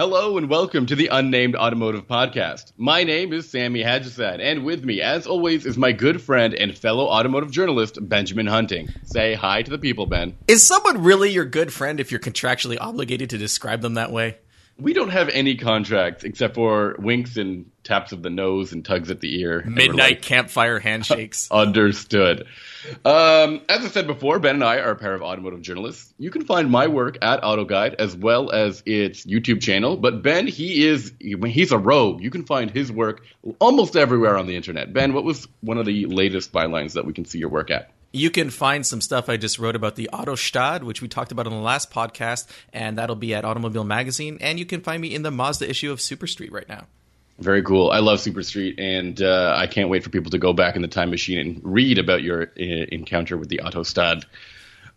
Hello and welcome to the Unnamed Automotive Podcast. My name is Sammy Haj-Assaad, and with me, as always, is my good friend and fellow automotive journalist, Benjamin Hunting. Say hi to the people, Ben. Is someone really your good friend if you're contractually obligated to describe them that way? We don't have any contracts except for winks and taps of the nose and tugs at the ear. Midnight like, campfire handshakes. Understood. Um, as I said before, Ben and I are a pair of automotive journalists. You can find my work at AutoGuide as well as its YouTube channel. But Ben, he is he's a rogue. You can find his work almost everywhere on the internet. Ben, what was one of the latest bylines that we can see your work at? You can find some stuff I just wrote about the Autostadt, which we talked about on the last podcast, and that'll be at Automobile Magazine. And you can find me in the Mazda issue of Super Street right now. Very cool. I love Super Street, and uh, I can't wait for people to go back in the time machine and read about your uh, encounter with the Autostadt.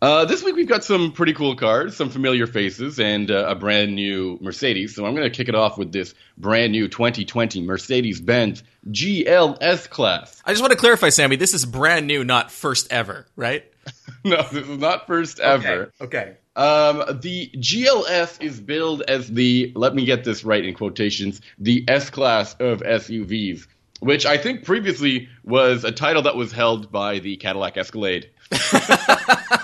Uh, this week we've got some pretty cool cars, some familiar faces, and uh, a brand new Mercedes. So I'm going to kick it off with this brand new 2020 Mercedes-Benz GLS class. I just want to clarify, Sammy. This is brand new, not first ever, right? no, this is not first ever. Okay. okay. Um, the GLS is billed as the, let me get this right in quotations, the S class of SUVs, which I think previously was a title that was held by the Cadillac Escalade.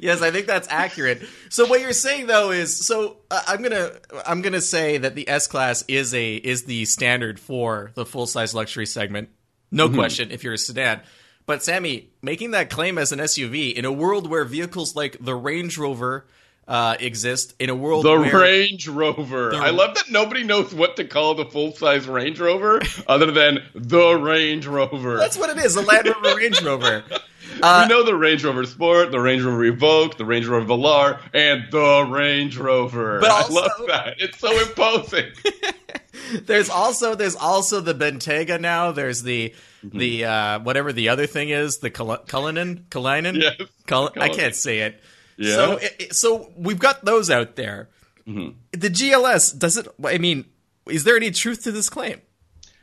yes, I think that's accurate. So what you're saying though is, so uh, I'm gonna I'm gonna say that the S class is a is the standard for the full size luxury segment, no mm-hmm. question. If you're a sedan, but Sammy, making that claim as an SUV in a world where vehicles like the Range Rover uh, exist, in a world the where Range Rover. The... I love that nobody knows what to call the full size Range Rover other than the Range Rover. That's what it is, the Land Rover Range Rover. Uh, we know the Range Rover Sport, the Range Rover Evoque, the Range Rover Velar, and the Range Rover. But also, I love that. It's so imposing. there's also there's also the Bentayga now. There's the mm-hmm. the uh, whatever the other thing is, the Cullinan, Cullinan. Yes, Cull- I can't say it. Yeah. So it, so we've got those out there. Mm-hmm. The GLS does it. I mean, is there any truth to this claim?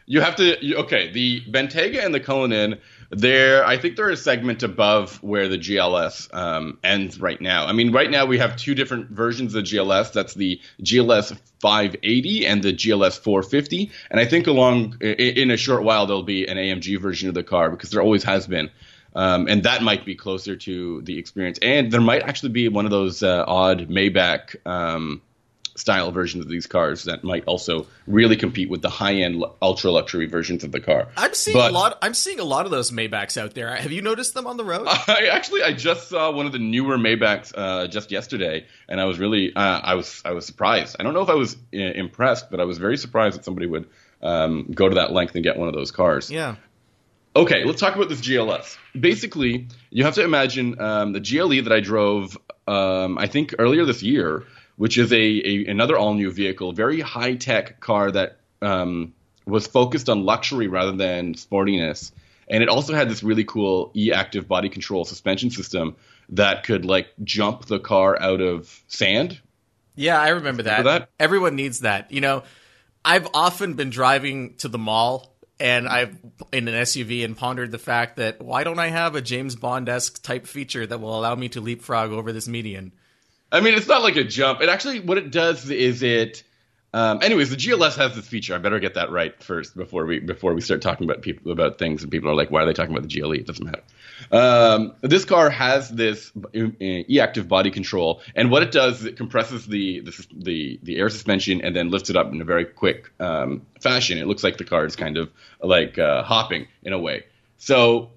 You have to. Okay, the Bentayga and the Cullinan there, I think they're a segment above where the GLS um, ends right now. I mean, right now we have two different versions of the GLS. That's the GLS 580 and the GLS 450. And I think along in a short while there'll be an AMG version of the car because there always has been. Um, and that might be closer to the experience. And there might actually be one of those uh, odd Maybach um, style versions of these cars that might also really compete with the high end ultra luxury versions of the car. I'm seeing but, a lot. I'm seeing a lot of those Maybachs out there. Have you noticed them on the road? I actually I just saw one of the newer Maybachs uh, just yesterday, and I was really uh, I was I was surprised. I don't know if I was uh, impressed, but I was very surprised that somebody would um, go to that length and get one of those cars. Yeah. Okay, let's talk about this GLS. Basically, you have to imagine um, the GLE that I drove, um, I think earlier this year which is a, a another all new vehicle, very high tech car that um, was focused on luxury rather than sportiness. And it also had this really cool e-active body control suspension system that could like jump the car out of sand. Yeah, I remember that. Remember that? Everyone needs that. You know, I've often been driving to the mall and I've in an SUV and pondered the fact that why don't I have a James Bond esque type feature that will allow me to leapfrog over this median? I mean, it's not like a jump. It actually, what it does is it. Um, anyways, the GLS has this feature. I better get that right first before we before we start talking about people about things and people are like, why are they talking about the GLE? It doesn't matter. Um, this car has this e-active body control, and what it does is it compresses the the the, the air suspension and then lifts it up in a very quick um, fashion. It looks like the car is kind of like uh, hopping in a way. So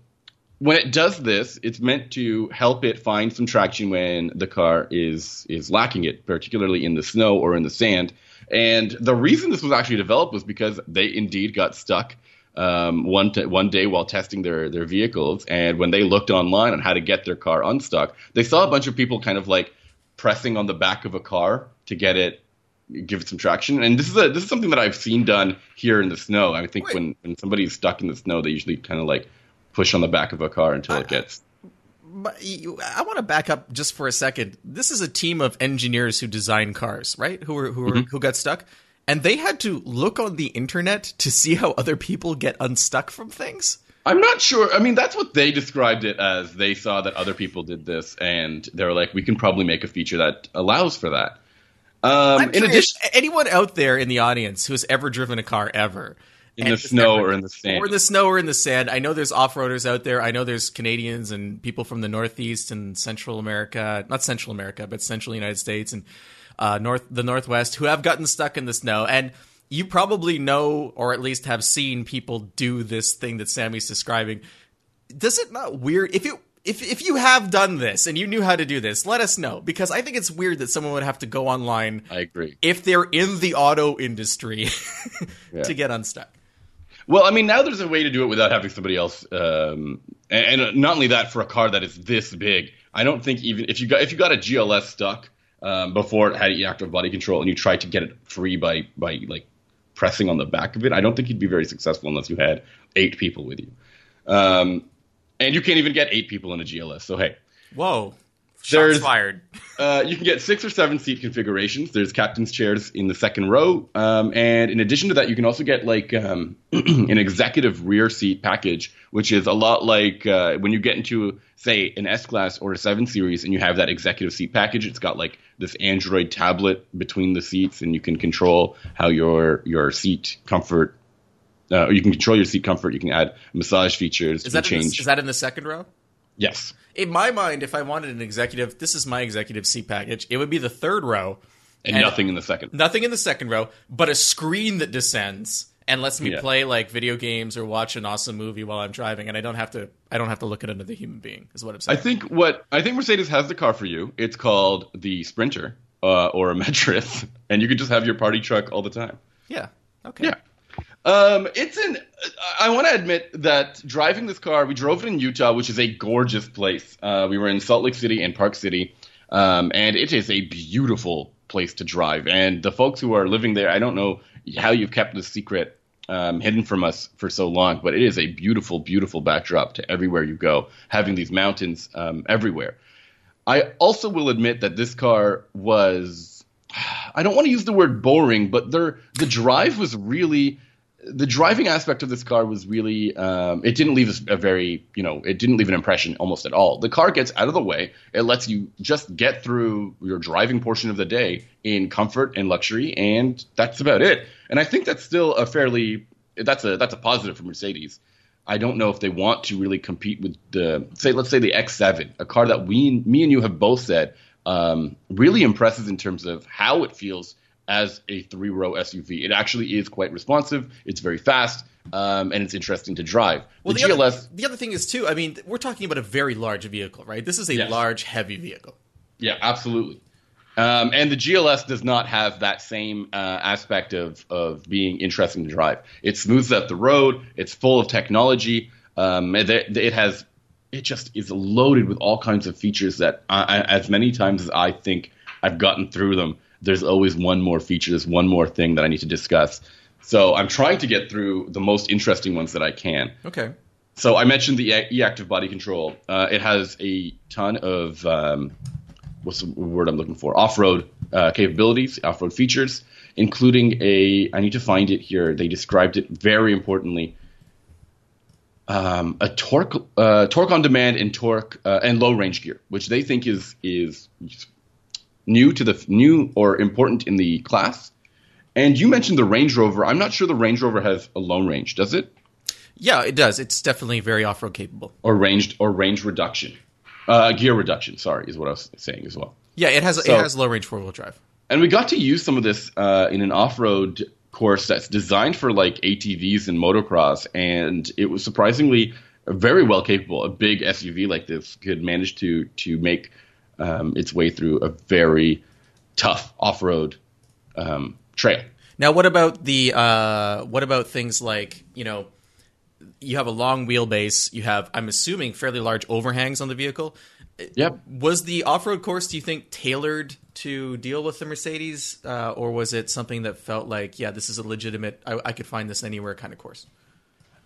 when it does this, it's meant to help it find some traction when the car is is lacking it, particularly in the snow or in the sand. And the reason this was actually developed was because they indeed got stuck um, one t- one day while testing their their vehicles, and when they looked online on how to get their car unstuck, they saw a bunch of people kind of like pressing on the back of a car to get it give it some traction. And this is a this is something that I've seen done here in the snow. I think when when somebody's stuck in the snow, they usually kind of like push on the back of a car until it gets. But I want to back up just for a second. This is a team of engineers who design cars, right? Who were who were, mm-hmm. who got stuck, and they had to look on the internet to see how other people get unstuck from things. I'm not sure. I mean, that's what they described it as. They saw that other people did this, and they were like, "We can probably make a feature that allows for that." Um, in addition, anyone out there in the audience who has ever driven a car ever in the snow or in the sand. or in the snow or in the sand. I know there's off-roaders out there. I know there's Canadians and people from the Northeast and Central America, not Central America, but Central United States and uh, North the Northwest who have gotten stuck in the snow. And you probably know, or at least have seen people do this thing that Sammy's describing. Does it not weird if you if if you have done this and you knew how to do this? Let us know because I think it's weird that someone would have to go online I agree. if they're in the auto industry Yeah. to get unstuck. Well, I mean, now there's a way to do it without having somebody else. Um, and, and not only that, for a car that is this big, I don't think even if you got if you got a GLS stuck um, before it had active body control and you tried to get it free by by like pressing on the back of it, I don't think you'd be very successful unless you had eight people with you. Um, and you can't even get eight people in a GLS. So hey, Whoa. Shots fired. uh, you can get six or seven seat configurations. There's captain's chairs in the second row, um, and in addition to that, you can also get like um, an executive rear seat package, which is a lot like uh, when you get into say an S class or a seven series, and you have that executive seat package. It's got like this Android tablet between the seats, and you can control how your your seat comfort. Uh, you can control your seat comfort. You can add massage features. Is that, can in the, is that in the second row? Yes. In my mind, if I wanted an executive, this is my executive seat package. It would be the third row, And, And- nothing in the second. nothing in the second row, but a screen that descends and lets me Yeah. play like video games or watch an awesome movie while I'm driving, and I don't have to. I don't have to look at another human being. Is what I'm saying. I think what I think Mercedes has the car for you. It's called the Sprinter uh, or a Metris, and you can just have your party truck all the time. yeah. Okay. Yeah. Um, it's an. I want to admit that driving this car, we drove it in Utah, which is a gorgeous place. Uh, we were in Salt Lake City and Park City, um, and it is a beautiful place to drive. And the folks who are living there, I don't know how you've kept this secret um, hidden from us for so long, but it is a beautiful, beautiful backdrop to everywhere you go, having these mountains um, everywhere. I also will admit that this car was I don't want to use the word boring, but the drive was really the driving aspect of this car was really um, it didn't leave a very you know it didn't leave an impression almost at all. The car gets out of the way. It lets you just get through your driving portion of the day in comfort and luxury, and that's about it. And I think that's still a fairly that's a that's a positive for Mercedes. I don't know if they want to really compete with the say let's say the X7, a car that we me and you have both said um, really impresses in terms of how it feels as a three row SUV. It actually is quite responsive. It's very fast. Um, and it's interesting to drive. Well, the, the, GLS, other, the other thing is too. I mean, we're talking about a very large vehicle, right? This is a Yes. large, heavy vehicle. yeah, absolutely. Um, and the GLS does not have that same uh, aspect of, of being interesting to drive. It smooths out the road. It's full of technology. Um, it, it has, it just is loaded with all kinds of features that, I, I, as many times as I think I've gotten through them, there's always one more feature, there's one more thing that I need to discuss. So I'm trying to get through the most interesting ones that I can. Okay. So I mentioned the E- e-active body control. Uh, it has a ton of um, what's the word I'm looking for? Off-road uh, capabilities, off-road features, including a. I need to find it here. They described it very importantly. Um, a torque, uh, torque on demand and torque uh, and low range gear, which they think is is new to the new or important in the class. And you mentioned the Range Rover. I'm not sure the Range Rover has a low range, does it? Yeah, it does. It's definitely very off-road capable. or ranged or range reduction, uh, gear reduction. Sorry, is what I was saying as well. Yeah, it has So- it has low range four wheel drive. And we got to use some of this uh, in an off-road course that's designed for like ATVs and motocross, and it was surprisingly very well capable. A big SUV like this could manage to to make um, its way through a very tough off-road um, trail. Now, what about the uh, what about things like you know you have a long wheelbase, you have I'm assuming fairly large overhangs on the vehicle. Yep. Was the off-road course, do you think, tailored to deal with the Mercedes, uh, or was it something that felt like, yeah, this is a legitimate, I, I could find this anywhere kind of course?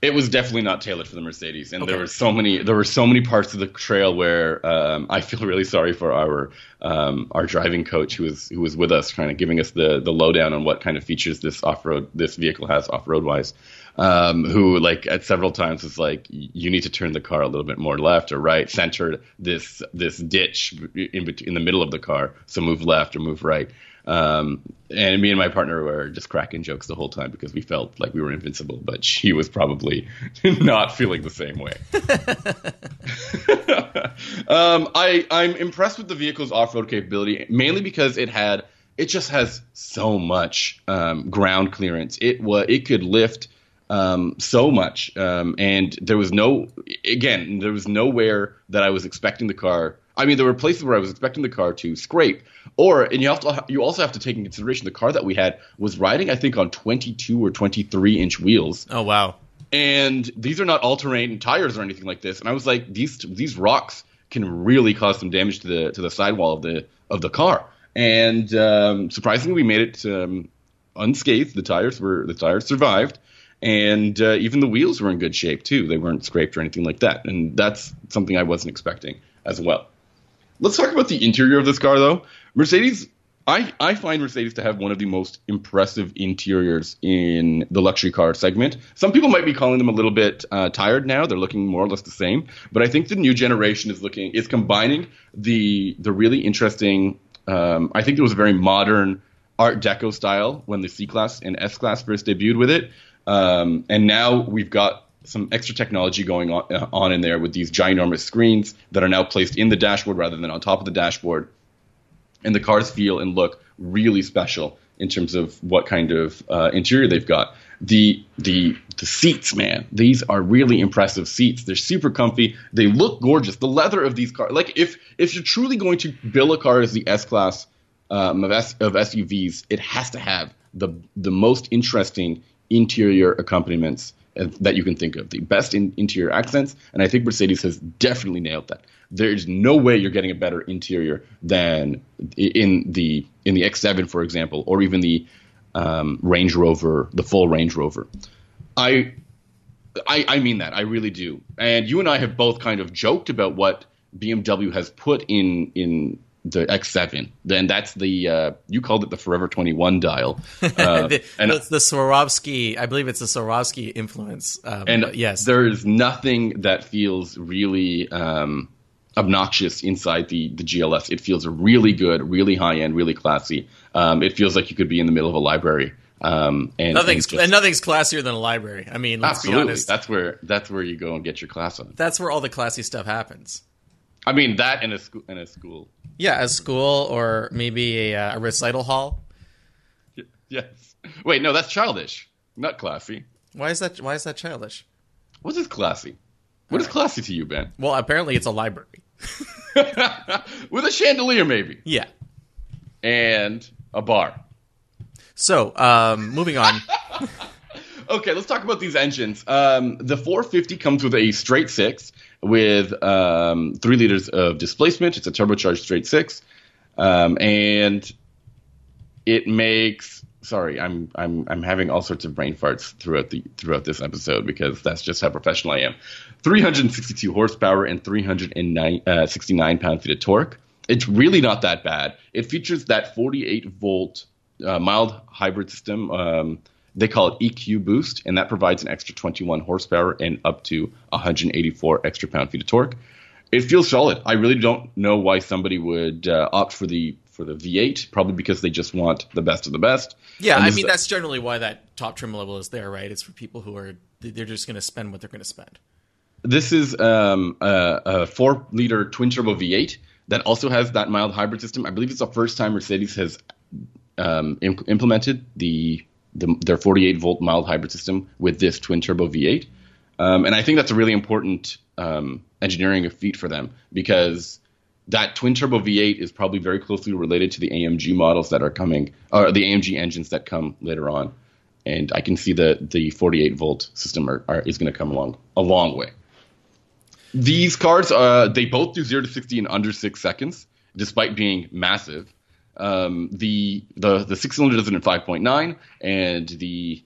It was definitely not tailored for the Mercedes, and there were so many there were so many parts of the trail where um, I feel really sorry for our um, our driving coach who was who was with us, kind of giving us the the lowdown on what kind of features this off road this vehicle has off road wise. Um, who like at several times was like, you need to turn the car a little bit more left or right, center this this ditch in between in the middle of the car, so move left or move right. Um, and me and my partner were just cracking jokes the whole time because we felt like we were invincible, but she was probably not feeling the same way. um, I I'm impressed with the vehicle's off-road capability, mainly because it had it just has so much um, ground clearance. It was it could lift um, so much, um, and there was no again there was nowhere that I was expecting the car. I mean, there were places where I was expecting the car to scrape, or and you have to you also have to take in consideration the car that we had was riding I think on 22 or 23 inch wheels. Oh wow! And these are not all terrain tires or anything like this. And I was like, these these rocks can really cause some damage to the to the sidewall of the of the car. And um, surprisingly, we made it um, unscathed. The tires were the tires survived, and uh, even the wheels were in good shape too. They weren't scraped or anything like that. And that's something I wasn't expecting as well. Let's talk about the interior of this car, though. Mercedes, I, I find Mercedes to have one of the most impressive interiors in the luxury car segment. Some people might be calling them a little bit uh, tired now. They're looking more or less the same, but I think the new generation is looking is combining the the really interesting. Um, I think it was a very modern Art Deco style when the C class and S class first debuted with it, um, and now we've got some extra technology going on, uh, on in there with these ginormous screens that are now placed in the dashboard rather than on top of the dashboard. And the cars feel and look really special in terms of what kind of uh, interior they've got. The the the seats, man, these are really impressive seats. They're super comfy. They look gorgeous. The leather of these cars, like if if you're truly going to build a car as the S class um, of, S, of SUVs, it has to have the the most interesting interior accompaniments that you can think of, the best in, interior accents, and I think Mercedes has definitely nailed that. There's no way you're getting a better interior than in the in the X7, for example, or even the um, Range Rover, the full Range Rover. I, I I mean that I really do. And you and I have both kind of joked about what BMW has put in in the X7. Then that's the uh, you called it the Forever 21 dial. Uh, the, and the, the Swarovski, I believe it's the Swarovski influence. Um, and yes, there is nothing that feels really um, obnoxious inside the the GLS. It feels really good, really high end, really classy. Um, it feels like you could be in the middle of a library. Um, and nothing's and just, and nothing's classier than a library. I mean, let's absolutely. be honest. That's where that's where you go and get your class on. That's where all the classy stuff happens. I mean that in a school in a school. Yeah, a school or maybe a, uh, a recital hall. Yes. Wait, no, that's childish, not classy. Why is that? Why is that childish? What is classy? What is classy to you, Ben? Well, apparently it's a library. With a chandelier, maybe, Yeah. and a bar. So, um, moving on. Okay, let's talk about these engines. Um, the 450 comes with a straight six with um, three liters of displacement. It's a turbocharged straight six, um, and it makes. Sorry, I'm I'm I'm having all sorts of brain farts throughout the throughout this episode because that's just how professional I am. 362 horsepower and 369 uh, pound feet of torque. It's really not that bad. It features that 48 volt uh, mild hybrid system. Um, they call it EQ Boost, and that provides an extra 21 horsepower and up to 184 extra pound feet of torque. It feels solid. I really don't know why somebody would uh, opt for the for the V8. Probably because they just want the best of the best. Yeah, I mean that's generally why that top trim level is there, right? It's for people who are they're just going to spend what they're going to spend. This is um, a, a four liter twin turbo V8 that also has that mild hybrid system. I believe it's the first time Mercedes has um, im- implemented the, the their 48 volt mild hybrid system with this twin turbo V8. Um, and I think that's a really important um, engineering feat for them because that twin turbo V8 is probably very closely related to the AMG models that are coming, or the AMG engines that come later on. And I can see the the 48 volt system are, are, is going to come along a long way. These cars, uh, they both do zero to sixty in under six seconds, despite being massive. Um, the the the six cylinder does it in five point nine, and the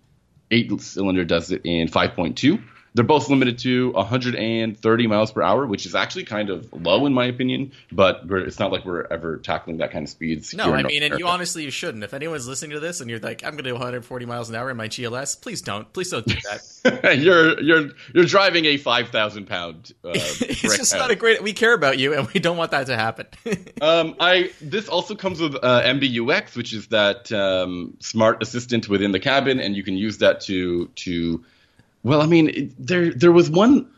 eight cylinder does it in five point two. They're both limited to 130 miles per hour, which is actually kind of low in my opinion. But it's not like we're ever tackling that kind of speeds. No, I mean, and you honestly you shouldn't. If anyone's listening to this and you're like, I'm going to do 140 miles an hour in my GLS, please don't. Please don't do that. you're you're you're driving a 5,000 pound. Uh, it's just not a great. We care about you, and we don't want that to happen. um, I this also comes with uh, MBUX, which is that um, smart assistant within the cabin, and you can use that to to well, I mean, there there was one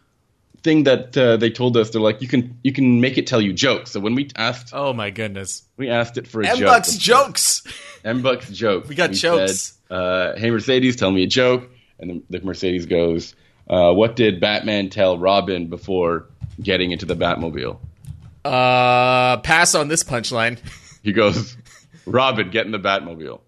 thing that uh, they told us. They're like, you can you can make it tell you jokes. So when we asked, oh my goodness, we asked it for a M joke. MBUX jokes. MBUX joke. We got we jokes. Said, uh, hey Mercedes, tell me a joke. And then the Mercedes goes, uh, what did Batman tell Robin before getting into the Batmobile? Uh, pass on this punchline. He goes, Robin, get in the Batmobile.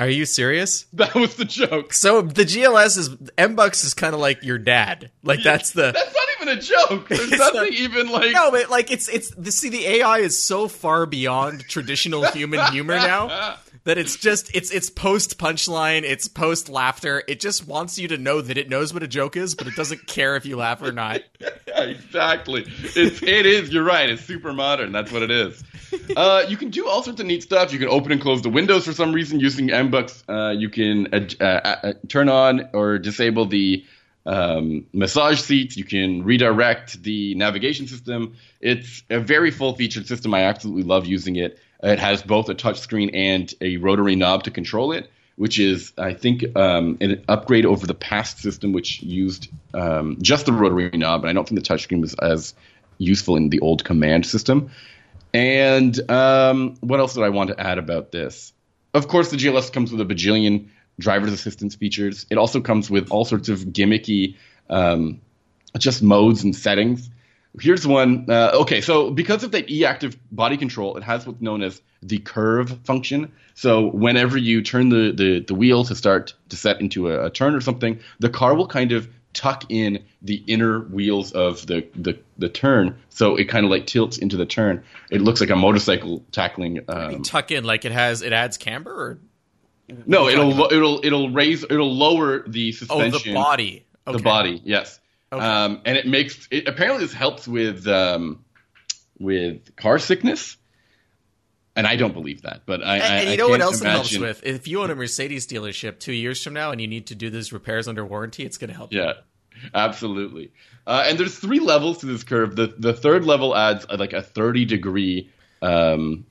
Are you serious? That was the joke. So the GLS is MBUX is kind of like your dad. Like that's the. That's not even a joke. There's nothing not, even like. No, but like it's it's the see the AI is so far beyond traditional human humor now that it's just it's it's post punchline, it's post laughter. It just wants you to know that it knows what a joke is, but it doesn't care if you laugh or not. exactly. It's it is. You're right. It's super modern. That's what it is. Uh, you can do all sorts of neat stuff. You can open and close the windows for some reason using MBUX. Uh, you can uh, uh, uh, turn on or disable the um, massage seats. You can redirect the navigation system. It's a very full featured system. I absolutely love using it. It has both a touchscreen and a rotary knob to control it, which is, I think, um, an upgrade over the past system, which used um, just the rotary knob. And I don't think the touchscreen was as useful in the old command system. And um, what else did I want to add about this? Of course, the GLS comes with a bajillion driver's assistance features. It also comes with all sorts of gimmicky, um, just modes and settings. Here's one. Uh, okay, so because of that e-active body control, it has what's known as the curve function. So whenever you turn the, the, the wheel to start to set into a, a turn or something, the car will kind of tuck in the inner wheels of the, the, the turn, so it kind of like tilts into the turn. It looks like a motorcycle tackling. Um, tuck in like it has it adds camber or no, it'll it'll it'll raise it'll lower the suspension. Oh, the body. Okay. The body, yes. Okay. Um, and it makes it apparently this helps with um, with car sickness. And I don't believe that, but I. And, and you know what else imagine... it helps with? If you own a Mercedes dealership two years from now and you need to do those repairs under warranty, it's going to help. Yeah, absolutely. Uh, and there's three levels to this curve. The the third level adds uh, like a 30 degree um,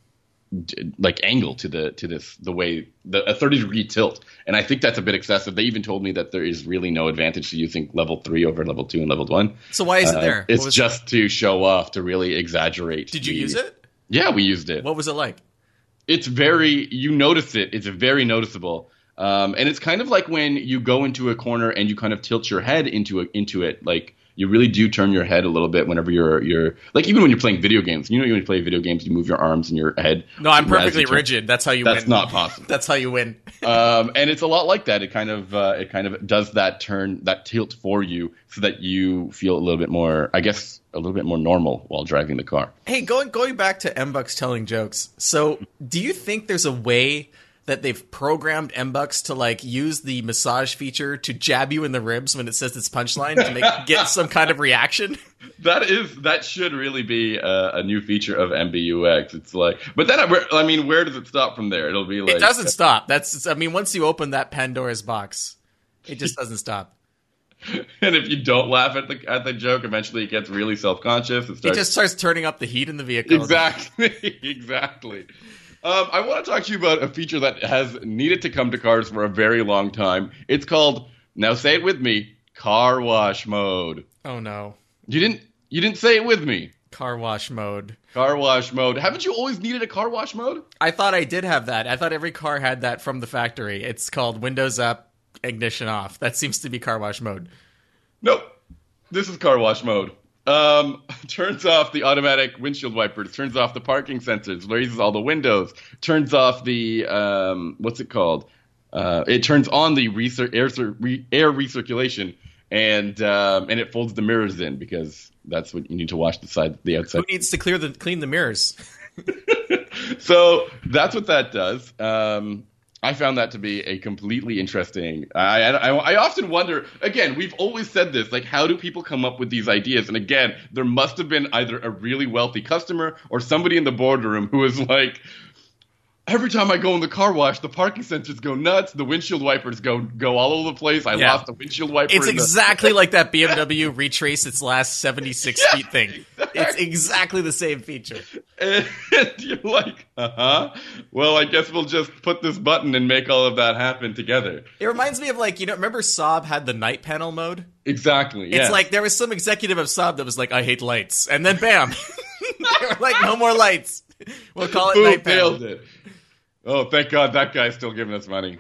like angle to the to this the way the a 30 degree tilt. And i think that's a bit excessive. They even told me that there is really no advantage to using level 3 over level 2 and level 1 so why is it uh, there? It's just it? to show off to really exaggerate did you the, use it? Yeah we used it. What was it like? It's very you notice it. It's very noticeable. Um, and it's kind of like when you go into a corner and you kind of tilt your head into a, into it like you really do turn your head a little bit whenever you're you're like even when you're playing video games. You know, when you play video games, you move your arms and your head. No, I'm perfectly rigid. That's how you. That's win. not possible. That's how you win. um, and it's a lot like that. It kind of uh, it kind of does that turn that tilt for you so that you feel a little bit more, I guess, a little bit more normal while driving the car. Hey, going going back to MBUX telling jokes. So, do you think there's a way? That they've programmed MBUX to like use the massage feature to jab you in the ribs when it says its punchline to make get some kind of reaction. That is that should really be a, a, new feature of MBUX. It's like, but then I, I, mean, where does it stop from there? It'll be like it doesn't stop. That's I mean, once you open that Pandora's box, it just doesn't stop. and if you don't laugh at the at the joke, eventually it gets really self conscious. It, it just starts turning up the heat in the vehicle. Exactly, exactly. Um, I want to talk to you about a feature that has needed to come to cars for a very long time. It's called now say it with me, car wash mode. Oh no. You didn't you didn't say it with me. Car wash mode. Car wash mode. Haven't you always needed a car wash mode? I thought I did have that. I thought every car had that from the factory. It's called windows up, ignition off. That seems to be car wash mode. Nope. This is car wash mode. Um, turns off the automatic windshield wipers, turns off the parking sensors, raises all the windows, turns off the um, what's it called? Uh, it turns on the recir- air, re- air recirculation, and um, and it folds the mirrors in because that's what you need to wash the side, the outside. Who needs to clear the clean the mirrors? so that's what that does. Um, I found that to be a completely interesting. I, I, I often wonder. Again, we've always said this. Like, how do people come up with these ideas? And again, there must have been either a really wealthy customer or somebody in the boardroom who was like, every time I go in the car wash, the parking sensors go nuts. The windshield wipers go go all over the place. I Yeah. lost the windshield wiper. It's in the- exactly like that BMW retrace its last 76 feet thing. It's exactly the same feature. and you're like, uh huh. Well, I guess we'll just put this button and make all of that happen together. It reminds me of like, you know, remember Saab had the night panel mode? Exactly. It's yes. like there was some executive of Saab that was like, I hate lights. And then bam, they were like, no more lights. We'll call it Boom, night panel. nailed it. Oh, thank God that guy's still giving us money.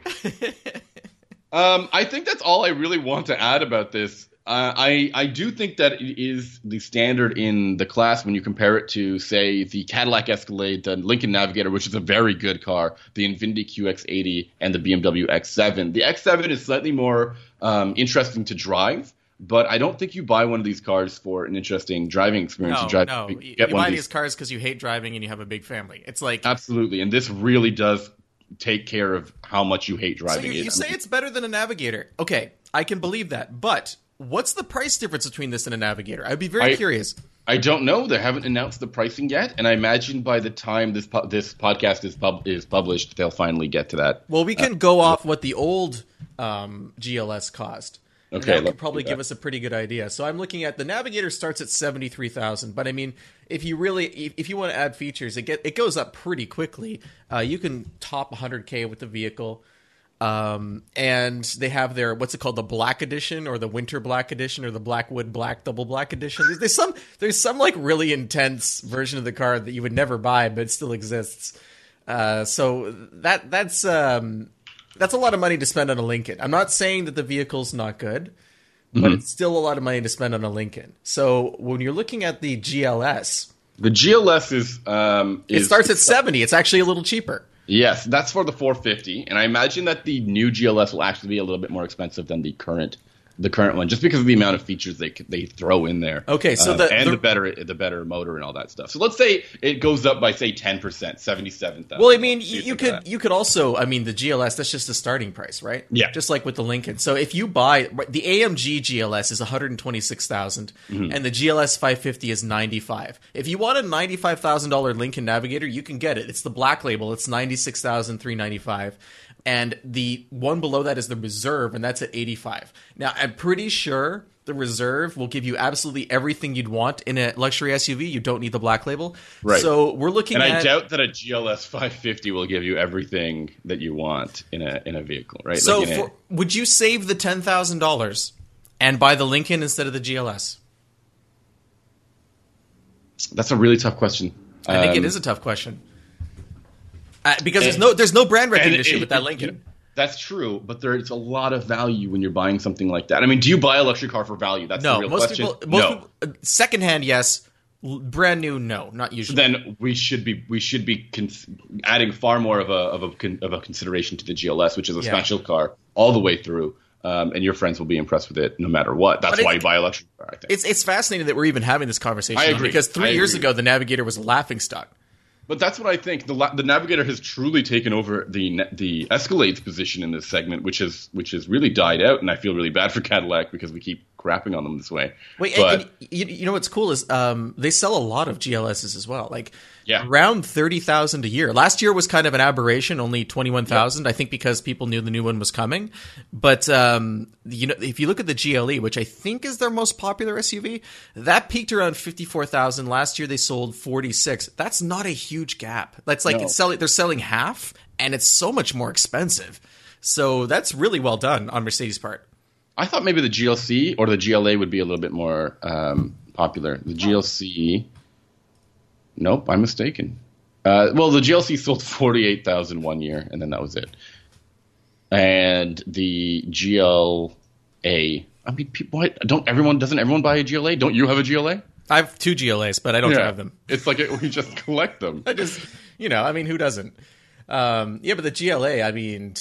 um, I think that's all I really want to add about this. Uh, I I do think that it is the standard in the class when you compare it to, say, the Cadillac Escalade, the Lincoln Navigator, which is a very good car, the Infiniti QX80, and the BMW X7. The X7 is slightly more um, interesting to drive. But I don't think you buy one of these cars for an interesting driving experience. No, you drive, no. you You, you buy these cars because you hate driving and you have a big family. It's like, Absolutely, and this really does take care of how much you hate so driving. you, it. you say it's better than a Navigator. Okay, I can believe that. But what's the price difference between this and a Navigator? I'd be very I- curious. I don't know. They haven't announced the pricing yet, and I imagine by the time this po- this podcast is pub- is published, they'll finally get to that. Well, we can go off what the old um, GLS cost. And Okay, that could probably give us a pretty good idea. So I'm looking at the Navigator starts at seventy three thousand, but I mean, if you really, if, if you want to add features, it get it goes up pretty quickly. Uh, you can top 100k with the vehicle, um, and they have their what's it called, the Black Edition or the Winter Black Edition or the Blackwood Black Double Black Edition. There's, there's some there's some like really intense version of the car that you would never buy, but it still exists. Uh, so that that's um, that's a lot of money to spend on a Lincoln. I'm not saying that the vehicle's not good, but it's still a lot of money to spend on a Lincoln. So when you're looking at the GLS, The GLS is um it is, starts at 70. It's actually a little cheaper. yes, that's for the 450, and I imagine that the new GLS will actually be a little bit more expensive than the current the current one, just because of the amount of features they they throw in there. Okay, so Um, the- and the- the, better the better motor and all that stuff. So let's say it goes up by say 10 percent, 77,000. Well, I mean, you, you could you could also, I mean, the GLS that's just the starting price, right? Yeah. Just like with the Lincoln. So if you buy the AMG GLS is one hundred twenty six and the GLS five fifty is ninety five. If you want a ninety five thousand dollar Lincoln Navigator, you can get it. It's the black label. It's ninety six thousand three ninety five. And the one below that is the reserve, and that's at 85. Now, I'm pretty sure the reserve will give you absolutely everything you'd want in a luxury SUV. You don't need the black label. Right. So we're looking And at. I doubt that a GLS 550 will give you everything that you want in a in a vehicle, right? So, Like in a- would you save the ten thousand dollars and buy the Lincoln instead of the GLS? that's a really tough question. I think it Um, is a tough question uh, because there's no there's no brand recognition it- with that it- Lincoln. That's true, but there's a lot of value when you're buying something like that. I mean, do you buy a luxury car for value? That's the No, real most question. people, most no. people, uh, secondhand, yes. Brand new, no, not usually. then we should be we should be cons- adding far more of a of a con- of a consideration to the GLS, which is a Yeah. special car all the way through. Um, and your friends will be impressed with it no matter what. That's why you buy a luxury car. I think. it's it's fascinating that we're even having this conversation I agree. because three I years agree. ago the Navigator was a laughing stock. But that's what I think. The the Navigator has truly taken over the the Escalade's position in this segment, which has which has really died out, and I feel really bad for Cadillac because we keep crapping on them this way. Wait, but and, and you, you know what's cool is um, they sell a lot of GLSs as well, like Yeah. around thirty thousand a year. Last year was kind of an aberration, only twenty one thousand. I think because people knew the new one was coming. But um, you know, if you look at the GLE, which I think is their most popular SUV, that peaked around fifty four thousand. Last year they sold forty six. That's not a huge gap. That's like No. it's selling. They're selling half, and it's so much more expensive. So that's really well done on Mercedes' part. I thought maybe the GLC or the GLA would be a little bit more um, popular. The GLC, nope, I'm mistaken. Uh, well, the GLC sold 48,000 one year, and then that was it. And the GLA, I mean, people, why, don't everyone doesn't everyone buy a GLA? Don't you have a GLA? I have two GLAs, but I don't drive them. It's like it, we just collect them. I just, you know, I mean, who doesn't? Um, yeah, but the GLA, I mean,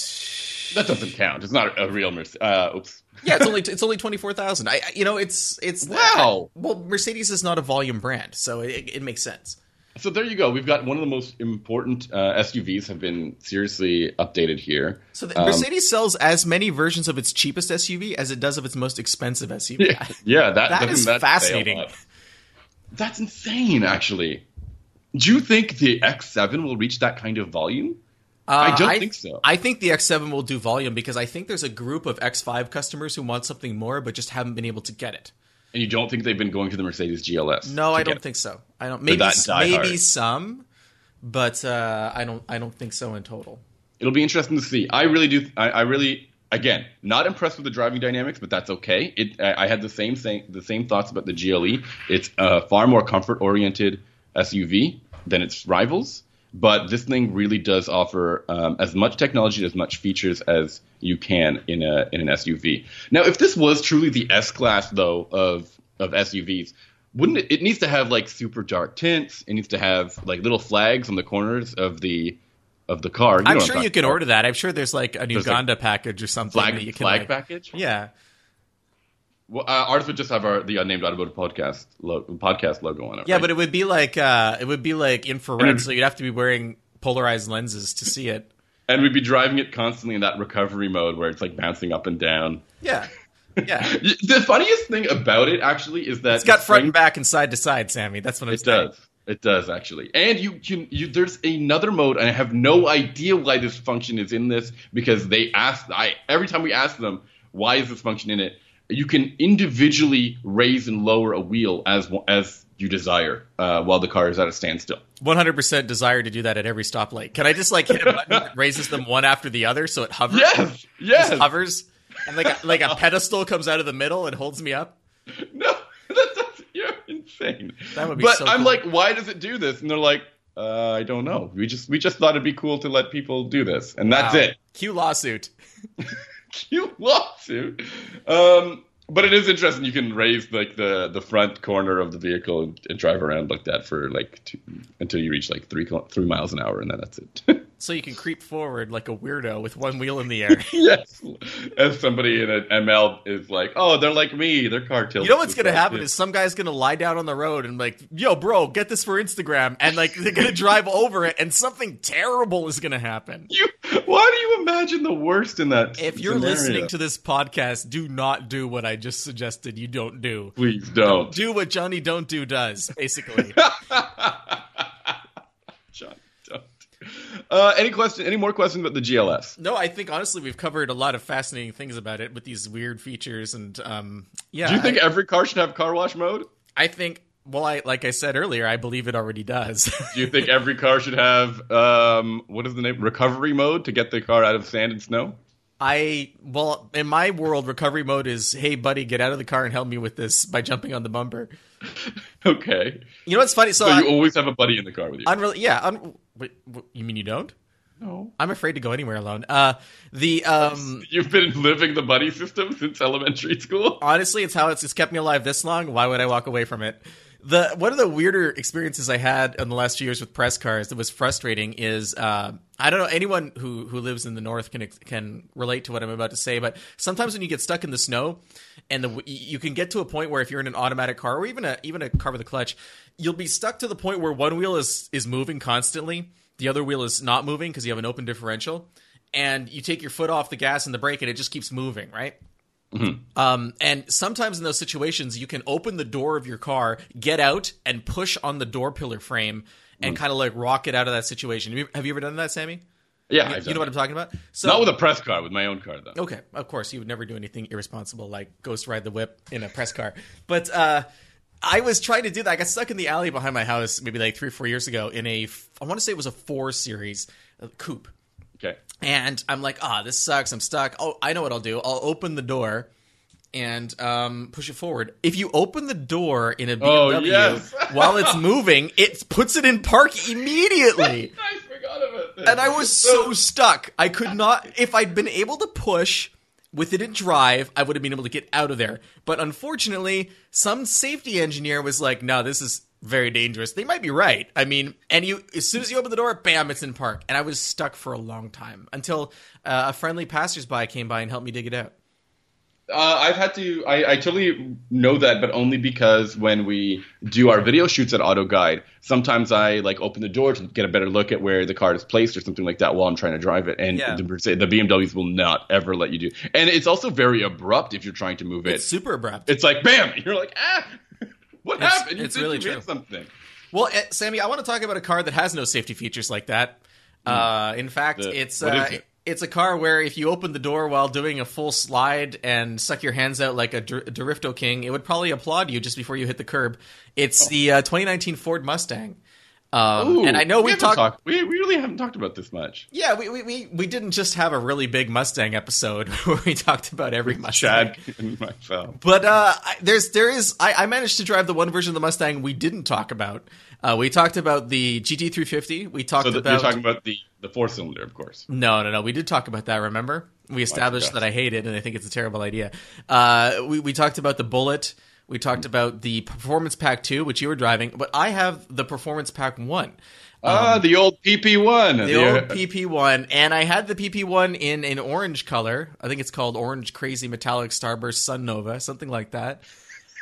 That doesn't count. It's not a real Mercedes. Uh, oops. Yeah, it's only it's only twenty four thousand. I, I- you know, it's it's Wow. well, Mercedes is not a volume brand, so it, it makes sense. so there you go. We've got one of the most important uh, SUVs have been seriously updated here. So the, um, Mercedes sells as many versions of its cheapest SUV as it does of its most expensive SUV. Yeah, yeah that, that is fascinating. That's insane, actually. Do you think the X7 will reach that kind of volume? Uh, I don't I, think so. I think the X7 will do volume because I think there's a group of X5 customers who want something more but just haven't been able to get it. And you don't think they've been going to the Mercedes GLS? No, I don't think so. I don't. Maybe maybe some, but uh, I don't. I don't think so in total. It'll be interesting to see. I really do. I, I really, again, not impressed with the driving dynamics, but that's okay. It. I, I had the same thing, the same thoughts about the GLE. It's a far more comfort oriented SUV than its rivals but this thing really does offer um, as much technology, and as much features as you can in a in an SUV. Now, if this was truly the S class though of of SUVs, wouldn't it? It needs to have like super dark tints. It needs to have like little flags on the corners of the of the car. You I'm sure I'm you can about. order that. I'm sure there's like an Uganda like package or something flag, that you can flag like, package. Yeah. Well, uh, ours would just have our the unnamed automotive podcast lo- podcast logo on it. Yeah, right? but it would be like uh, it would be like infrared, so you'd have to be wearing polarized lenses to see it. And we'd be driving it constantly in that recovery mode where it's like bouncing up and down. Yeah, yeah. the funniest thing about it actually is that it's got front and back and side to side, Sammy. That's what I'm it saying. does. It does actually, and you can. You, there's another mode, and I have no idea why this function is in this because they asked. I every time we ask them why is this function in it, you can individually raise and lower a wheel as as you desire uh, while the car is at a standstill. 100% desire to do that at every stoplight. Can I just like hit a button that raises them one after the other so it hovers? Yes, yes. Just hovers, and like a, like a pedestal comes out of the middle and holds me up. No, that's, you're insane. That would be. But so I'm cool. like, why does it do this? And they're like, uh, I don't know. We just we just thought it'd be cool to let people do this, and that's wow. it. Cue lawsuit. cute lawsuit. Um, but it is interesting. You can raise like the the front corner of the vehicle and, and drive around like that for like two, until you reach like three three miles an hour, and then that's it. so you can creep forward like a weirdo with one wheel in the air. yes, as somebody in an ML is like, oh, they're like me. Their car tilts. You know what's gonna happen is some guy's gonna lie down on the road and like, yo, bro, get this for Instagram, and like they're gonna drive over it, and something terrible is gonna happen. You, why do you imagine the worst in that? If you're scenario? listening to this podcast, do not do what I just suggested you don't do. Please don't. Do what Johnny Don't Do does, basically. Johnny Don't. Uh, any question? Any more questions about the GLS? No, I think honestly we've covered a lot of fascinating things about it with these weird features and um, yeah. Do you think I, every car should have car wash mode? I think. Well, I like I said earlier, I believe it already does. Do you think every car should have um, what is the name? Recovery mode to get the car out of sand and snow? I well, in my world, recovery mode is, hey buddy, get out of the car and help me with this by jumping on the bumper. okay. You know what's funny? So, so you always have a buddy in the car with you. Unre- yeah. Un- wait, you mean you don't? No. I'm afraid to go anywhere alone. Uh, the um, you've been living the buddy system since elementary school. Honestly, it's how it's, it's kept me alive this long. Why would I walk away from it? The one of the weirder experiences I had in the last few years with press cars that was frustrating is uh, I don't know anyone who who lives in the north can can relate to what I'm about to say, but sometimes when you get stuck in the snow and the you can get to a point where if you're in an automatic car or even a even a car with a clutch, you'll be stuck to the point where one wheel is is moving constantly, the other wheel is not moving because you have an open differential, and you take your foot off the gas and the brake and it just keeps moving, right? Mm-hmm. Um, and sometimes in those situations, you can open the door of your car, get out, and push on the door pillar frame and mm-hmm. kind of like rock it out of that situation. Have you, have you ever done that, Sammy? Yeah, you, you know what I'm talking about. So, not with a press car, with my own car though. Okay, of course, you would never do anything irresponsible like ghost ride the whip in a press car. But uh, I was trying to do that. I got stuck in the alley behind my house maybe like three or four years ago in a I want to say it was a four series uh, coupe. Okay. And I'm like, ah, oh, this sucks. I'm stuck. Oh, I know what I'll do. I'll open the door and um, push it forward. If you open the door in a BMW oh, yes. while it's moving, it puts it in park immediately. I forgot about that. And I was so stuck. I could not. If I'd been able to push with it in drive, I would have been able to get out of there. But unfortunately, some safety engineer was like, "No, this is very dangerous." They might be right. I mean, and you as soon as you open the door, bam, it's in park. And I was stuck for a long time until uh, a friendly passersby came by and helped me dig it out. Uh, I've had to. I, I totally know that, but only because when we do our video shoots at Auto Guide, sometimes I like open the door to get a better look at where the car is placed or something like that while I'm trying to drive it. And Yeah. the, the BMWs will not ever let you do. And it's also very abrupt if you're trying to move it. It's super abrupt. It's like bam, you're like ah, what It's- happened? You it's really you true. something. Well, eh, Sammy, I want to talk about a car that has no safety features like that. Uh, in fact. The- it's uh, it? it's a car where if you open the door while doing a full slide and suck your hands out like a Dr- Dorifto King, it would probably applaud you just before you hit the curb. It's the uh, 2019 Ford Mustang. Um, Ooh, and I know we talked. talked- we, we really haven't talked about this much. Yeah, we, we, we, we didn't just have a really big Mustang episode where we talked about every Mustang. Chad and myself. But uh, I- there's there is I, I managed to drive the one version of the Mustang we didn't talk about. Uh, we talked about the GT350. We talked So the, about you're talking about the the four cylinder, of course. no, no, no. We did talk about that. Remember, we established forgot. that I hate it and I think it's a terrible idea. Uh, we we talked about the Bullitt. We talked about the Performance Pack Two, which you were driving, but I have the Performance Pack One. Ah, the old PP1. Um, The old PP1, and I had the PP1 in an orange color. I think it's called Orange Crazy Metallic Starburst Sun Nova, something like that.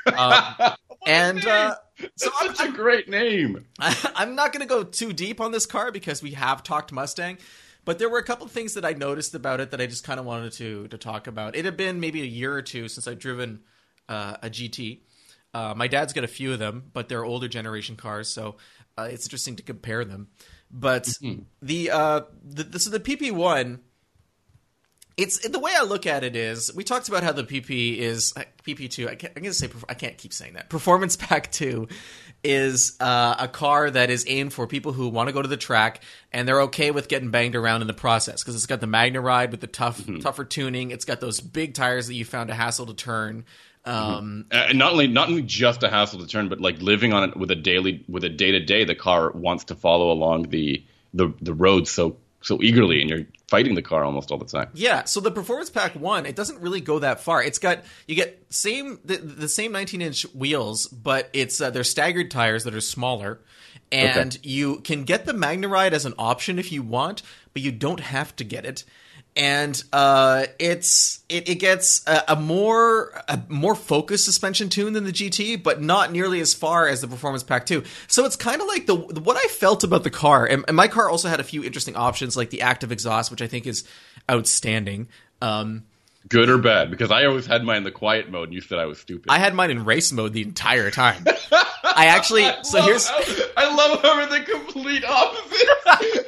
Um, and uh, so I'm, Such a great name. I'm not going to go too deep on this car because we have talked Mustang, but there were a couple of things that I noticed about it that I just kind of wanted to to talk about. It had been maybe a year or two since I'd driven uh, a GT. Uh, my dad's got a few of them, but they're older generation cars, so uh, it's interesting to compare them. But the, uh, the the so the PP one it's the way I look at it is we talked about how the PP is PP two. I going to say I can't keep saying that. Performance Pack two is uh, a car that is aimed for people who want to go to the track and they're okay with getting banged around in the process because it's got the MagneRide with the tough tougher tuning. It's got those big tires that you found a hassle to turn. Um, Uh, and not only not only just a hassle to turn, but like living on it with a daily with a day to day, the car wants to follow along the the the road so so eagerly, and you're fighting the car almost all the time. Yeah, so the Performance Pack One, it doesn't really go that far. It's got you get same the, the same 19 inch wheels, but it's uh, they're staggered tires that are smaller, and you can get the MagneRide as an option if you want, but you don't have to get it. And uh, it's it, it gets a, a more a more focused suspension tune than the GT, but not nearly as far as the Performance Pack Two. So it's kind of like the what I felt about the car, and, and my car also had a few interesting options, like the active exhaust, which I think is outstanding. Um, Good or bad? Because I always had mine in the quiet mode, and you said I was stupid. I had mine in race mode the entire time. I actually so Love here's I love how we're the complete opposite.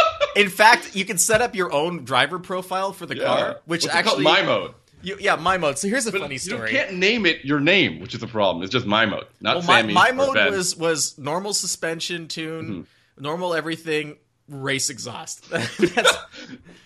in fact you can set up your own driver profile for the car, which What's actually my mode. you, yeah my mode. So here's a But funny story. you can't name it your name, which is a problem. It's just my mode, not Well, my, Sammy. my mode Ben. was was normal suspension tune, Mm-hmm. normal everything, race exhaust.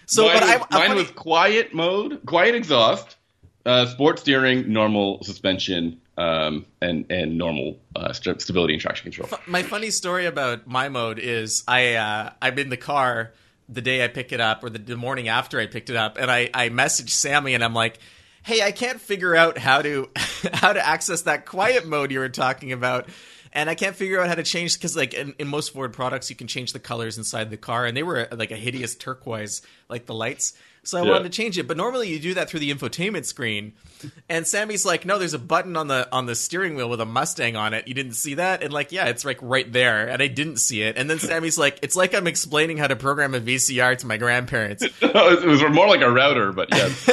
So, mine but was, I mine funny- was quiet mode, quiet exhaust, uh, sport steering, normal suspension, um, and and normal uh, st- stability and traction control. my funny story about my mode is I uh, I'm in the car the day I pick it up or the, the morning after I picked it up, and I I message Sammy and I'm like. Hey, I can't figure out how to how to access that quiet mode you were talking about, and I can't figure out how to change because like in, in most Ford products you can change the colors inside the car, and they were like a hideous turquoise, like the lights. So I Yeah. wanted to change it, but normally you do that through the infotainment screen. And Sammy's like, "No, there's a button on the on the steering wheel with a Mustang on it. You didn't see that?" And like, "Yeah, it's like right there." And I didn't see it. And then Sammy's like, "It's like I'm explaining how to program a VCR to my grandparents." it was more like a router, but yes.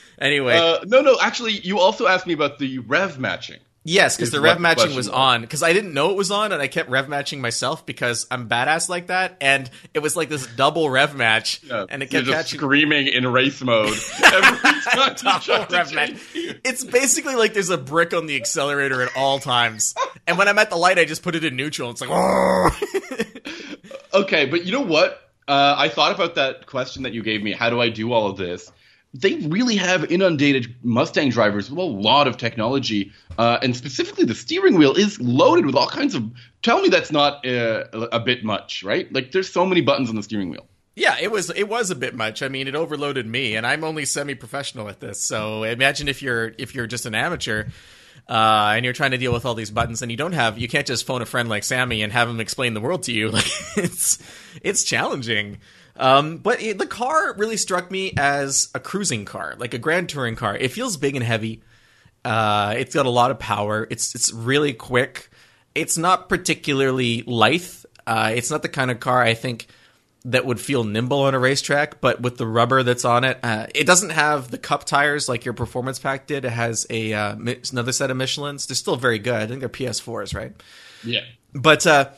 anyway, uh, no, no. Actually, you also asked me about the rev matching. Yes, because the rev matching was on because I didn't know it was on, and I kept rev matching myself because I'm badass like that. And it was like this double rev match, Yeah, and it kept just catching. screaming in race mode every time to Rev match. It's basically like there's a brick on the accelerator at all times. And when I'm at the light, I just put it in neutral. It's like, Okay, but you know what? Uh, I thought about that question that you gave me. How do I do all of this? They really have inundated Mustang drivers with a lot of technology, uh, and specifically the steering wheel is loaded with all kinds of. Tell me that's not uh, a bit much, right? Like there's so many buttons on the steering wheel. yeah, it was it was a bit much. I mean, it overloaded me, and I'm only semi-professional at this. So imagine if you're if you're just an amateur. Uh, and you're trying to deal with all these buttons, and you don't have you can't just phone a friend like Sammy and have him explain the world to you. Like it's it's challenging. Um, but it, the car really struck me as a cruising car, like a grand touring car. It feels big and heavy. Uh, it's got a lot of power. It's it's really quick. It's not particularly lithe. Uh, it's not the kind of car I think that would feel nimble on a racetrack, but with the rubber that's on it, uh, it doesn't have the cup tires like your performance pack did. It has a uh, another set of Michelin's. They're still very good. I think they're PS4s, right? Yeah. But uh,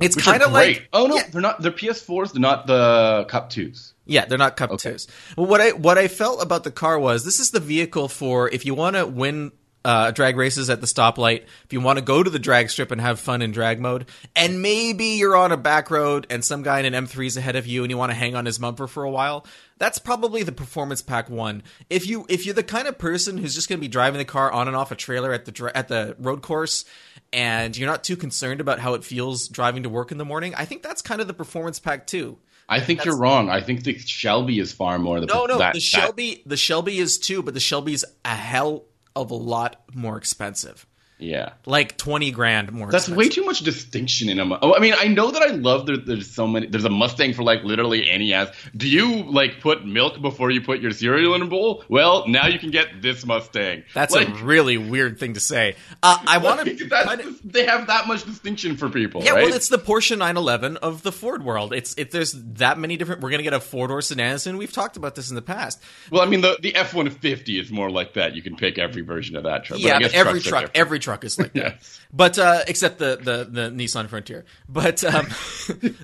it's kind of like oh no, yeah. they're not. They're PS4s. They're not the Cup twos. Yeah, they're not Cup Okay. twos. What I what I felt about the car was this is the vehicle for if you want to win uh, drag races at the stoplight, if you want to go to the drag strip and have fun in drag mode, and maybe you're on a back road and some guy in an M3 is ahead of you and you want to hang on his bumper for a while. That's probably the performance pack one. If you if you're the kind of person who's just going to be driving the car on and off a trailer at the at the road course and you're not too concerned about how it feels driving to work in the morning, I think that's kind of the performance pack too. I think you're wrong. I think the Shelby is far more the No, no, that- the that- Shelby, the Shelby is too, but the Shelby's a hell of a lot more expensive. Yeah. Like twenty grand more. That's expensive. way too much distinction in a. Mu- oh, I mean, I know that I love that there's so many. There's a Mustang for like literally any ass. Do you like put milk before you put your cereal in a bowl? Well, now you can get this Mustang. That's like, a really weird thing to say. Uh, I want like, to. that's- they have that much distinction for people. Yeah, right? well, it's the Porsche 911 of the Ford world. It's if there's that many different. We're gonna get a four door sedan and We've talked about this in the past. Well, I mean, the the F one fifty is more like that. You can pick every version of that truck. yeah, I guess every truck, every truck is like that. Yes. But uh, except the, the the Nissan Frontier. But um,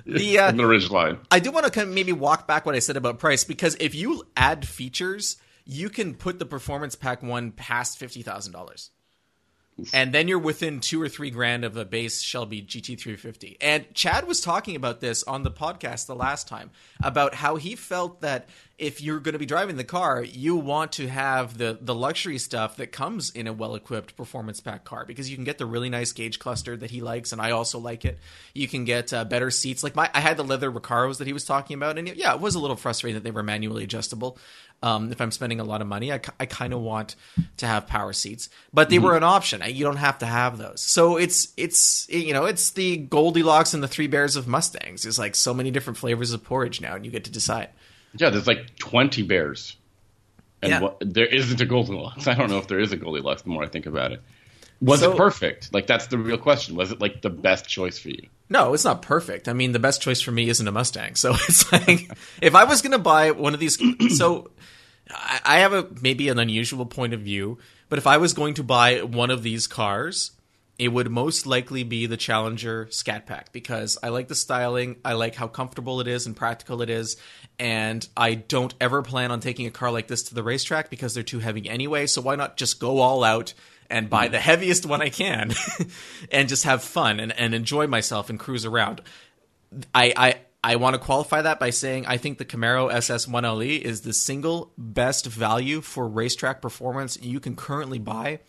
the uh, the Ridgeline. I do want to kind of maybe walk back what I said about price because if you add features, you can put the performance pack one past fifty thousand dollars, and then you're within two or three grand of a base Shelby GT350. And Chad was talking about this on the podcast the last time about how he felt that if you're going to be driving the car, you want to have the the luxury stuff that comes in a well equipped performance pack car because you can get the really nice gauge cluster that he likes, and I also like it. You can get uh, better seats. Like my, I had the leather Recaros that he was talking about, and yeah, it was a little frustrating that they were manually adjustable. Um, if I'm spending a lot of money, I, I kind of want to have power seats, but they were an option. You don't have to have those. So it's it's you know it's the Goldilocks and the Three Bears of Mustangs. There's like so many different flavors of porridge now, and you get to decide. Yeah, there's like twenty bears, and Yeah. what, there isn't a Goldilocks. I don't know if there is a Goldilocks. The more I think about it, was So- it perfect? Like that's the real question. Was it like the best choice for you? No, it's not perfect. I mean, the best choice for me isn't a Mustang. So it's like if I was going to buy one of these, so I I have a maybe an unusual point of view, but if I was going to buy one of these cars, it would most likely be the Challenger Scat Pack because I like the styling, I like how comfortable it is and practical it is, and I don't ever plan on taking a car like this to the racetrack because they're too heavy anyway. So why not just go all out and buy mm-hmm. the heaviest one I can and just have fun and, and enjoy myself and cruise around? I I I want to qualify that by saying I think the Camaro SS1LE E is the single best value for racetrack performance you can currently buy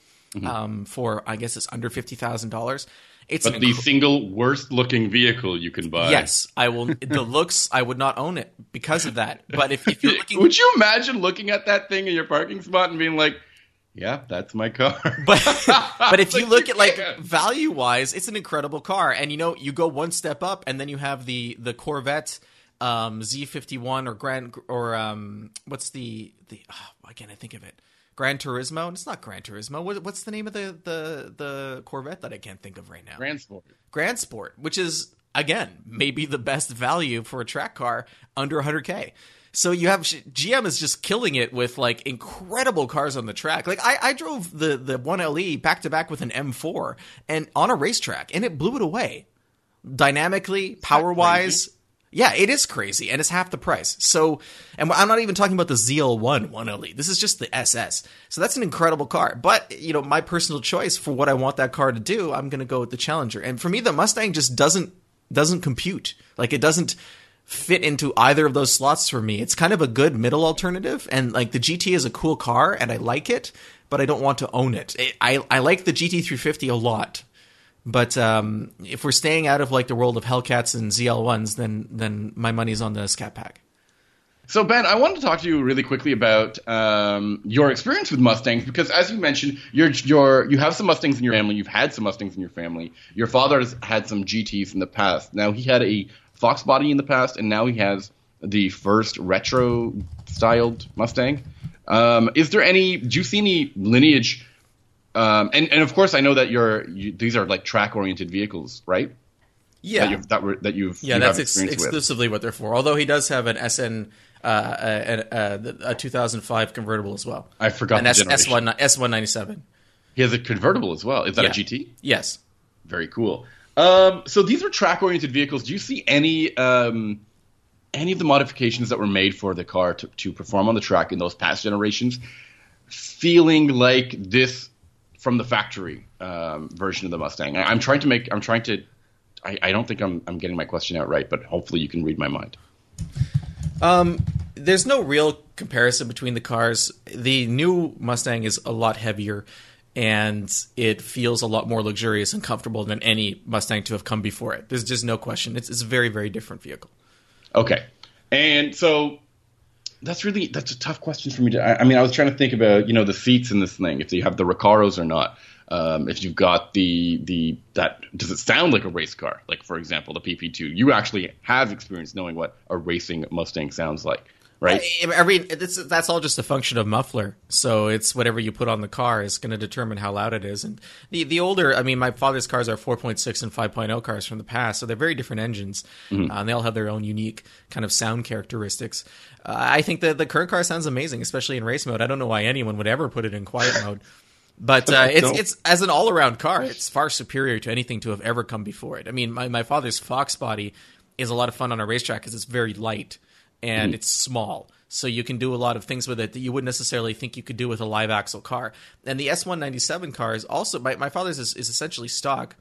um, for I guess it's under fifty thousand dollars. It's But the incre- single worst looking vehicle you can buy. yes, I will. The looks I would not own it because of that. But if, if you're looking, Would you imagine looking at that thing in your parking spot and being like, "Yeah, that's my car." but but if you look at like value wise, it's an incredible car. And you know, you go one step up, and then you have the the Corvette um, Z51 or Grand or um, what's the the oh, why can't I think of it? Gran Turismo. It's not Gran Turismo. What, what's the name of the, the the Corvette that I can't think of right now? Grand Sport. Grand Sport, which is again maybe the best value for a track car under 100k. So you have GM is just killing it with like incredible cars on the track. Like I, I drove the the 1LE back to back with an M4 and on a racetrack, and it blew it away. Dynamically, power wise, yeah, it is crazy, and it's half the price. So, and I'm not even talking about the ZL1 1LE. This is just the SS. So that's an incredible car. But you know, my personal choice for what I want that car to do, I'm going to go with the Challenger. And for me, the Mustang just doesn't doesn't compute. Like it doesn't fit into either of those slots for me. It's kind of a good middle alternative, and like the GT is a cool car, and I like it, but I don't want to own it. I I like the GT350 a lot. But um, if we're staying out of like the world of Hellcats and ZL1s, then then my money's on the Scat Pack. So Ben, I wanted to talk to you really quickly about um, your experience with Mustangs because, as you mentioned, you're, you're you have some Mustangs in your family. You've had some Mustangs in your family. Your father has had some GTS in the past. Now he had a Fox body in the past, and now he has the first retro styled Mustang. Um, is there any? Do you see any lineage? Um, and and of course, I know that you're you, these are like track oriented vehicles, right? Yeah, that you've that, were, that you've yeah, you that's ex- experience with. exclusively what they're for. Although he does have an SN, uh, a, a, a 2005 convertible as well. I forgot An the S generation. S1 S197. He has a convertible as well. Is that Yeah. a GT? Yes. Very cool. Um, so these are track-oriented vehicles. Do you see any um, any of the modifications that were made for the car to, to perform on the track in those past generations, feeling like this from the factory um, version of the Mustang? I, I'm trying to make. I'm trying to. I, I don't think I'm, I'm getting my question out right, but hopefully you can read my mind. Um, there's no real comparison between the cars. The new Mustang is a lot heavier, and it feels a lot more luxurious and comfortable than any Mustang to have come before it. There's just no question. It's, it's a very, very different vehicle. Okay, and so that's really that's a tough question for me to. I, I mean, I was trying to think about you know the seats in this thing, if you have the Recaros or not. Um, if you've got the the that does it sound like a race car? Like for example, the PP2. You actually have experience knowing what a racing Mustang sounds like, right? I, I mean, it's, that's all just a function of muffler. So it's whatever you put on the car is going to determine how loud it is. And the the older, I mean, my father's cars are 4.6 and 5.0 cars from the past, so they're very different engines, uh, and they all have their own unique kind of sound characteristics. Uh, I think that the current car sounds amazing, especially in race mode. I don't know why anyone would ever put it in quiet mode. But uh, it's it's as an all around car, it's far superior to anything to have ever come before it. I mean, my, my father's Fox body is a lot of fun on a racetrack because it's very light and it's small, so you can do a lot of things with it that you wouldn't necessarily think you could do with a live axle car. And the S197 car is also my, my father's is, is essentially stock,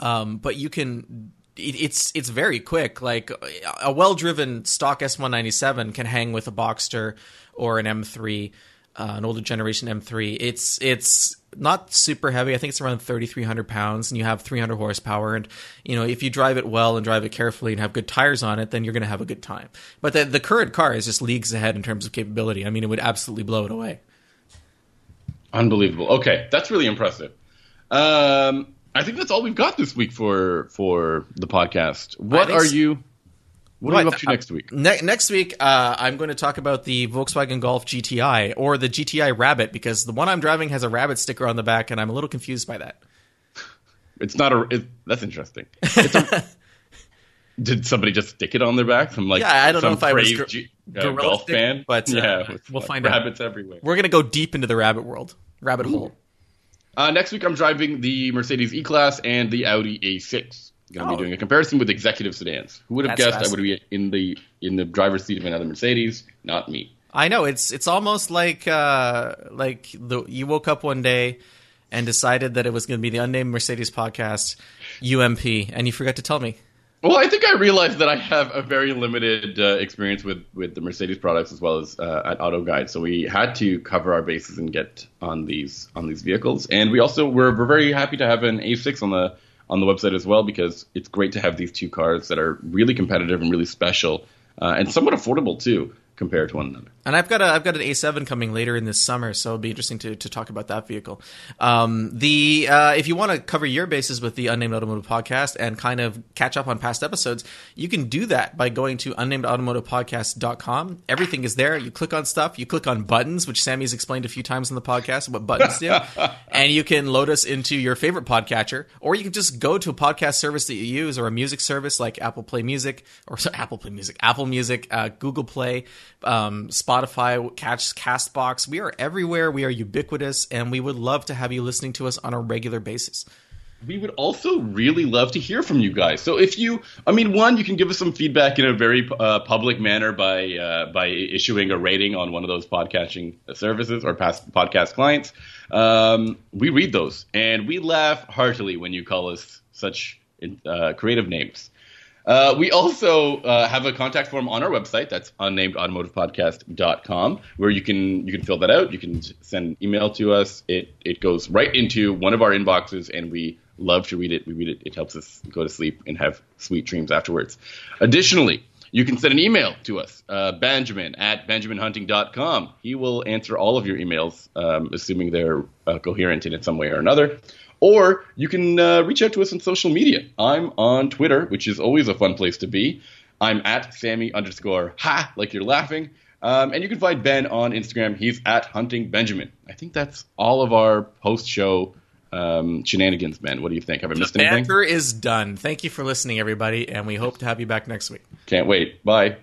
um, but you can. It, it's it's very quick. Like a well driven stock S197 can hang with a Boxster or an M3 uh, an older generation M3. It's it's not super heavy. I think it's around 3,300 pounds, and you have 300 horsepower. And you know, if you drive it well and drive it carefully and have good tires on it, then you're going to have a good time. But the the current car is just leagues ahead in terms of capability. I mean, it would absolutely blow it away. Unbelievable. Okay, that's really impressive. Um, I think that's all we've got this week for for the podcast. What are s- you? What are you Right, up to uh, next week? Ne- next week, uh, I'm going to talk about the Volkswagen Golf GTI or the GTI Rabbit because the one I'm driving has a rabbit sticker on the back, and I'm a little confused by that. It's not a. It, that's interesting. It's a, did somebody just stick it on their back? Some like Yeah, I don't know if I was crazed gor- G- uh, golf stick, fan, but, uh, yeah, we'll like, find out. rabbits everywhere. We're going to go deep into the rabbit world, rabbit hole. Uh, next week, I'm driving the Mercedes E-Class and the Audi A6. Going to Oh. be doing a comparison with executive sedans. Who would have That's guessed I would be in the in the driver's seat of another Mercedes? Not me. I know it's it's almost like uh, like the you woke up one day and decided that it was going to be the unnamed Mercedes podcast UMP, and you forgot to tell me. Well, I think I realized that I have a very limited uh, experience with, with the Mercedes products as well as uh, at Auto Guide, so we had to cover our bases and get on these on these vehicles. And we also we're, we're very happy to have an A6 on the on the website as well because it's great to have these two cars that are really competitive and really special uh, and somewhat affordable too compared to one another. And I've got a I've got an A7 coming later in this summer, so it'll be interesting to, to talk about that vehicle. Um, the uh, if you want to cover your bases with the Unnamed Automotive Podcast and kind of catch up on past episodes, you can do that by going to unnamedautomotivepodcast.com. Everything is there. You click on stuff, you click on buttons, which Sammy's explained a few times in the podcast what buttons do, and you can load us into your favorite podcatcher, or you can just go to a podcast service that you use or a music service like Apple Play Music or sorry, Apple Play Music, Apple Music, uh, Google Play, um, Spotify, Catch, Castbox. We are everywhere. We are ubiquitous, and we would love to have you listening to us on a regular basis. We would also really love to hear from you guys. So if you, I mean, one, you can give us some feedback in a very uh, public manner by uh, by issuing a rating on one of those podcasting services or past podcast clients. Um, we read those and we laugh heartily when you call us such uh, creative names. Uh, we also uh, have a contact form on our website. That's unnamedautomotivepodcast.com, where you can you can fill that out. You can send email to us. It it goes right into one of our inboxes, and we love to read it. We read it. It helps us go to sleep and have sweet dreams afterwards. Additionally, you can send an email to us, uh, Benjamin at benjaminhunting.com. He will answer all of your emails, um, assuming they're uh, coherent in some way or another. Or you can uh, reach out to us on social media. I'm on Twitter, which is always a fun place to be. I'm at Sammy underscore ha, like you're laughing. Um, and you can find Ben on Instagram. He's at Hunting Benjamin. I think that's all of our post show um, shenanigans, Ben. What do you think? Have I missed anything? Banter is done. Thank you for listening, everybody, and we hope to have you back next week. Can't wait. Bye.